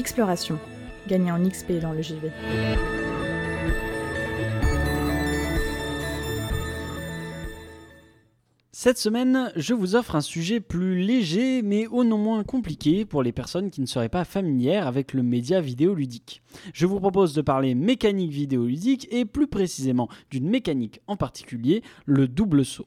Exploration. Gagner en XP dans le JV. Cette semaine, je vous offre un sujet plus léger mais au non moins compliqué pour les personnes qui ne seraient pas familières avec le média vidéoludique. Je vous propose de parler mécanique vidéoludique et plus précisément d'une mécanique en particulier, le double saut.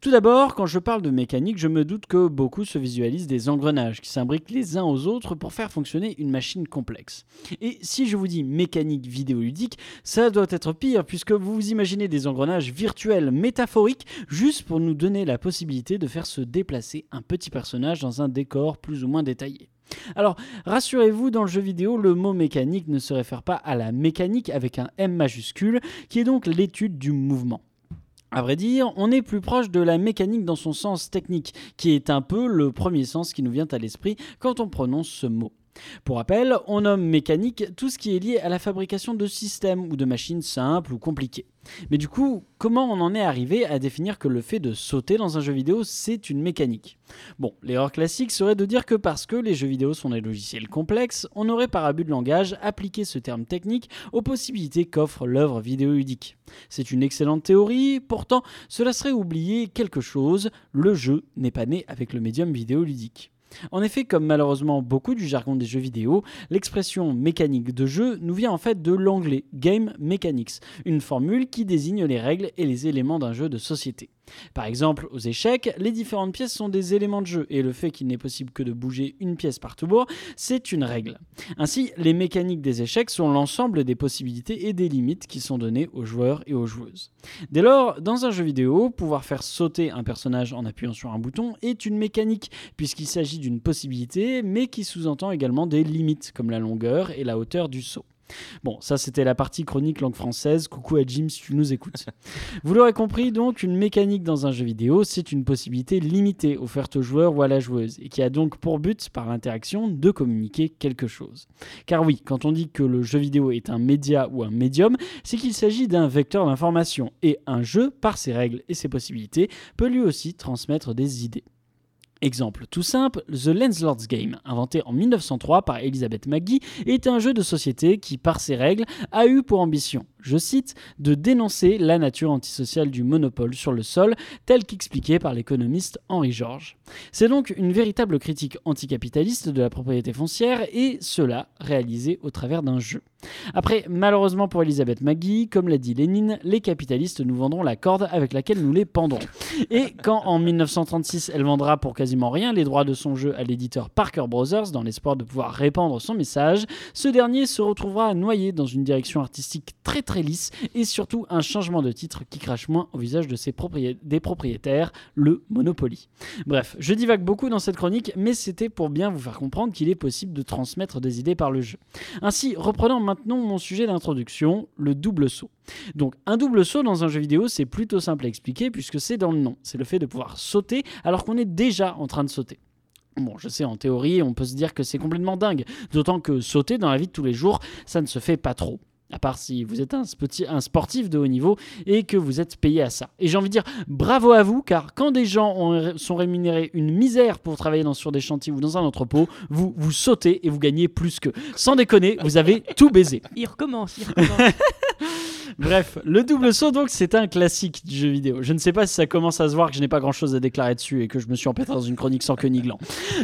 Tout d'abord, quand je parle de mécanique, je me doute que beaucoup se visualisent des engrenages qui s'imbriquent les uns aux autres pour faire fonctionner une machine complexe. Et si je vous dis mécanique vidéoludique, ça doit être pire puisque vous vous imaginez des engrenages virtuels métaphoriques juste pour nous donner la possibilité de faire se déplacer un petit personnage dans un décor plus ou moins détaillé. Alors, rassurez-vous, dans le jeu vidéo, le mot mécanique ne se réfère pas à la mécanique avec un M majuscule, qui est donc l'étude du mouvement. À vrai dire, on est plus proche de la mécanique dans son sens technique, qui est un peu le premier sens qui nous vient à l'esprit quand on prononce ce mot. Pour rappel, on nomme mécanique tout ce qui est lié à la fabrication de systèmes ou de machines simples ou compliquées. Mais du coup, comment on en est arrivé à définir que le fait de sauter dans un jeu vidéo, c'est une mécanique? Bon, l'erreur classique serait de dire que parce que les jeux vidéo sont des logiciels complexes, on aurait par abus de langage appliqué ce terme technique aux possibilités qu'offre l'œuvre vidéoludique. C'est une excellente théorie, pourtant cela serait oublier quelque chose, le jeu n'est pas né avec le médium vidéoludique. En effet, comme malheureusement beaucoup du jargon des jeux vidéo, l'expression mécanique de jeu nous vient en fait de l'anglais Game Mechanics, une formule qui désigne les règles et les éléments d'un jeu de société. Par exemple, aux échecs, les différentes pièces sont des éléments de jeu et le fait qu'il n'est possible que de bouger une pièce par tour, c'est une règle. Ainsi, les mécaniques des échecs sont l'ensemble des possibilités et des limites qui sont données aux joueurs et aux joueuses. Dès lors, dans un jeu vidéo, pouvoir faire sauter un personnage en appuyant sur un bouton est une mécanique puisqu'il s'agit d'une possibilité mais qui sous-entend également des limites comme la longueur et la hauteur du saut. Bon, ça c'était la partie chronique langue française. Coucou à Jim si tu nous écoutes. Vous l'aurez compris, donc, une mécanique dans un jeu vidéo, c'est une possibilité limitée offerte au joueur ou à la joueuse et qui a donc pour but, par l'interaction, de communiquer quelque chose. Car oui, quand on dit que le jeu vidéo est un média ou un médium, c'est qu'il s'agit d'un vecteur d'information et un jeu, par ses règles et ses possibilités, peut lui aussi transmettre des idées. Exemple tout simple, The Landlord's Game, inventé en 1903 par Elizabeth McGee, est un jeu de société qui, par ses règles, a eu pour ambition je cite, de dénoncer la nature antisociale du monopole sur le sol, tel qu'expliqué par l'économiste Henri Georges. C'est donc une véritable critique anticapitaliste de la propriété foncière, et cela réalisé au travers d'un jeu. Après, malheureusement pour Elisabeth Maggie, comme l'a dit Lénine, les capitalistes nous vendront la corde avec laquelle nous les pendrons. Et quand en 1936 elle vendra pour rien les droits de son jeu à l'éditeur Parker Brothers dans l'espoir de pouvoir répandre son message, ce dernier se retrouvera noyé dans une direction artistique très très lisse et surtout un changement de titre qui crache moins au visage de ses des propriétaires, le Monopoly. Bref, je divague beaucoup dans cette chronique, mais c'était pour bien vous faire comprendre qu'il est possible de transmettre des idées par le jeu. Ainsi, reprenons maintenant mon sujet d'introduction, le double saut. Donc un double saut dans un jeu vidéo, c'est plutôt simple à expliquer puisque c'est dans le nom. C'est le fait de pouvoir sauter alors qu'on est déjà en train de sauter. Bon, je sais, en théorie, on peut se dire que c'est complètement dingue, d'autant que sauter dans la vie de tous les jours, ça ne se fait pas trop. À part si vous êtes un, un, sportif de haut niveau et que vous êtes payé à ça. Et j'ai envie de dire bravo à vous, car quand des gens sont rémunérés une misère pour travailler dans, sur des chantiers ou dans un entrepôt, vous, vous sautez et vous gagnez plus que. Sans déconner, vous avez tout baisé. Il recommence, il recommence. Bref, le double saut, donc, c'est un classique du jeu vidéo. Je ne sais pas si ça commence à se voir que je n'ai pas grand chose à déclarer dessus et que je me suis empêtré dans une chronique sans queue ni gland.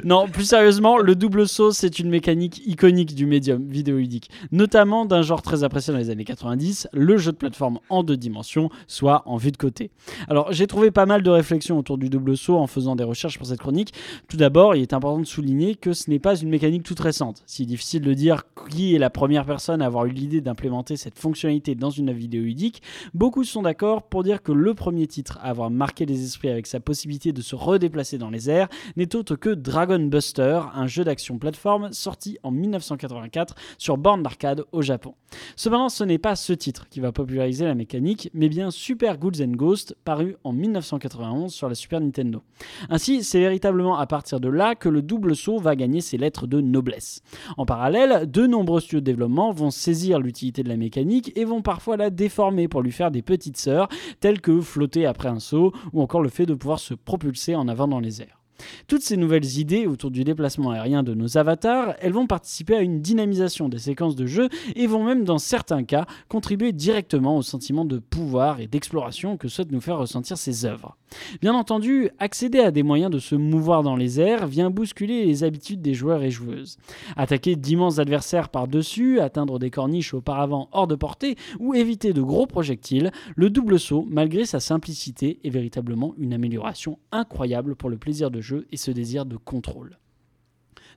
Non, plus sérieusement, le double saut, c'est une mécanique iconique du médium vidéoludique, notamment d'un genre très apprécié dans les années 90, le jeu de plateforme en deux dimensions, soit en vue de côté. Alors, j'ai trouvé pas mal de réflexions autour du double saut en faisant des recherches pour cette chronique. Tout d'abord, il est important de souligner que ce n'est pas une mécanique toute récente. C'est difficile de dire qui est la première personne à avoir eu l'idée d'implémenter cette fonctionnalité dans une vidéoludique, beaucoup sont d'accord pour dire que le premier titre à avoir marqué les esprits avec sa possibilité de se redéplacer dans les airs n'est autre que Dragon Buster, un jeu d'action plateforme sorti en 1984 sur borne d'arcade au Japon. Cependant, ce n'est pas ce titre qui va populariser la mécanique, mais bien Super Ghouls and Ghosts, paru en 1991 sur la Super Nintendo. Ainsi, c'est véritablement à partir de là que le double saut va gagner ses lettres de noblesse. En parallèle, de nombreux studios de développement vont saisir l'utilité de la mécanique et vont parfois la déformer pour lui faire des petites sœurs, telles que flotter après un saut ou encore le fait de pouvoir se propulser en avant dans les airs. Toutes ces nouvelles idées autour du déplacement aérien de nos avatars, elles vont participer à une dynamisation des séquences de jeu et vont même dans certains cas contribuer directement au sentiment de pouvoir et d'exploration que souhaitent nous faire ressentir ces œuvres. Bien entendu, accéder à des moyens de se mouvoir dans les airs vient bousculer les habitudes des joueurs et joueuses. Attaquer d'immenses adversaires par-dessus, atteindre des corniches auparavant hors de portée ou éviter de gros projectiles, le double saut, malgré sa simplicité, est véritablement une amélioration incroyable pour le plaisir de et ce désir de contrôle.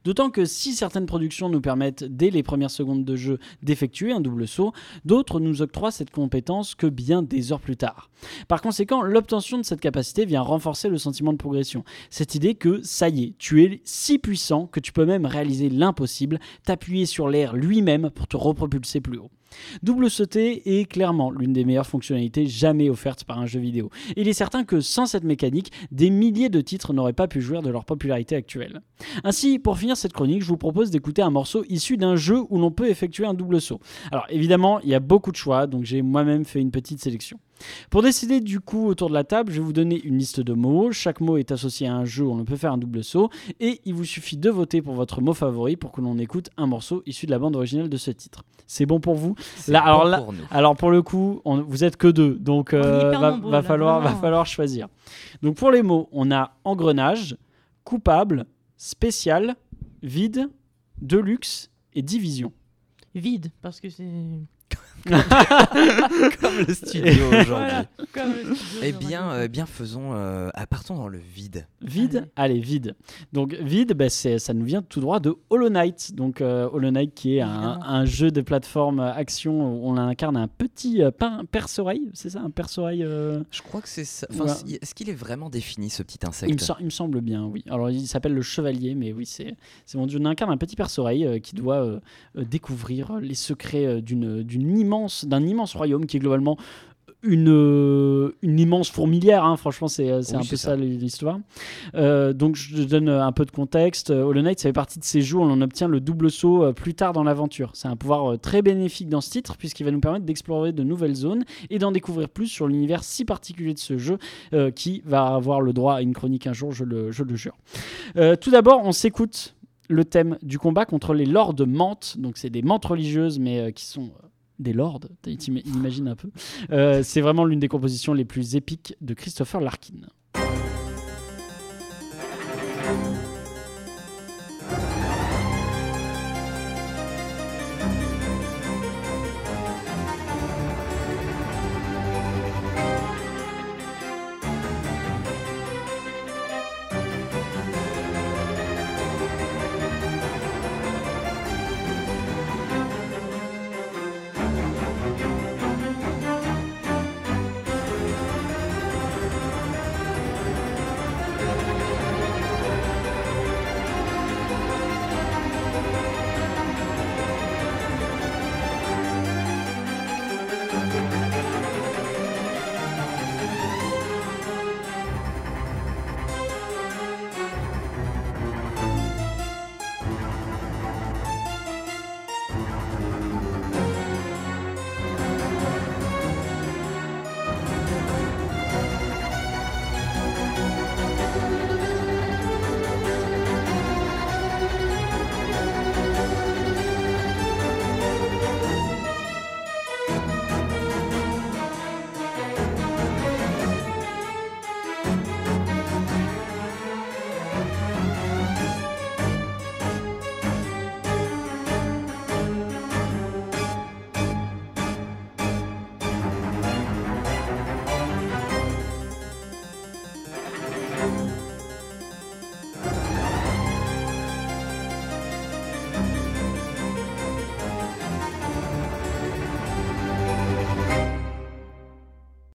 D'autant que si certaines productions nous permettent dès les premières secondes de jeu d'effectuer un double saut, d'autres nous octroient cette compétence que bien des heures plus tard. Par conséquent, l'obtention de cette capacité vient renforcer le sentiment de progression. Cette idée que, ça y est, tu es si puissant que tu peux même réaliser l'impossible, t'appuyer sur l'air lui-même pour te repropulser plus haut. Double sauter est clairement l'une des meilleures fonctionnalités jamais offertes par un jeu vidéo. il est certain que sans cette mécanique, des milliers de titres n'auraient pas pu jouir de leur popularité actuelle. Ainsi, pour finir cette chronique, je vous propose d'écouter un morceau issu d'un jeu où l'on peut effectuer un double saut. Alors évidemment, il y a beaucoup de choix, donc j'ai moi-même fait une petite sélection. Pour décider du coup autour de la table, je vais vous donner une liste de mots. Chaque mot est associé à un jeu où on peut faire un double saut. Et il vous suffit de voter pour votre mot favori pour que l'on écoute un morceau issu de la bande originale de ce titre. C'est bon pour vous là, alors, bon là, pour nous. alors pour le coup, on- vous êtes que deux. Donc euh, va, nombreux, va là, falloir, va falloir choisir. Donc pour les mots, on a engrenage, coupable, spécial, vide, deluxe et division. Vide, parce que c'est. Comme le studio aujourd'hui. Voilà, Eh bien, euh, bien faisons, euh, ah, partons dans le vide. Vide, allez, vide. Donc vide, bah, ça nous vient tout droit de Hollow Knight. Donc euh, Hollow Knight qui est un, jeu de plateforme action où on incarne un petit euh, perce-oreille, c'est ça, un perce-oreille euh, Je crois que c'est ça. Enfin, Ouais. si- Est-ce qu'il est vraiment défini ce petit il, me insecte il me semble bien, oui. Alors il s'appelle le chevalier, mais oui, c'est c'est mon dieu. On incarne un petit perce-oreille euh, qui doit découvrir les secrets d'une d'une immense d'un immense royaume qui est globalement une, euh, une immense fourmilière, hein. franchement c'est euh, Oui, un peu ça l'histoire. Euh, donc je donne euh, un peu de contexte. Euh, Hollow Knight ça fait partie de ces jeux où on obtient le double saut euh, plus tard dans l'aventure. C'est un pouvoir euh, très bénéfique dans ce titre puisqu'il va nous permettre d'explorer de nouvelles zones et d'en découvrir plus sur l'univers si particulier de ce jeu euh, qui va avoir le droit à une chronique un jour, je le, je le jure. Euh, tout d'abord on s'écoute le thème du combat contre les lords de Mantes. Donc c'est des mantes religieuses mais euh, qui sont... des lords, t'im- imagine un peu. Euh, c'est vraiment l'une des compositions les plus épiques de Christopher Larkin.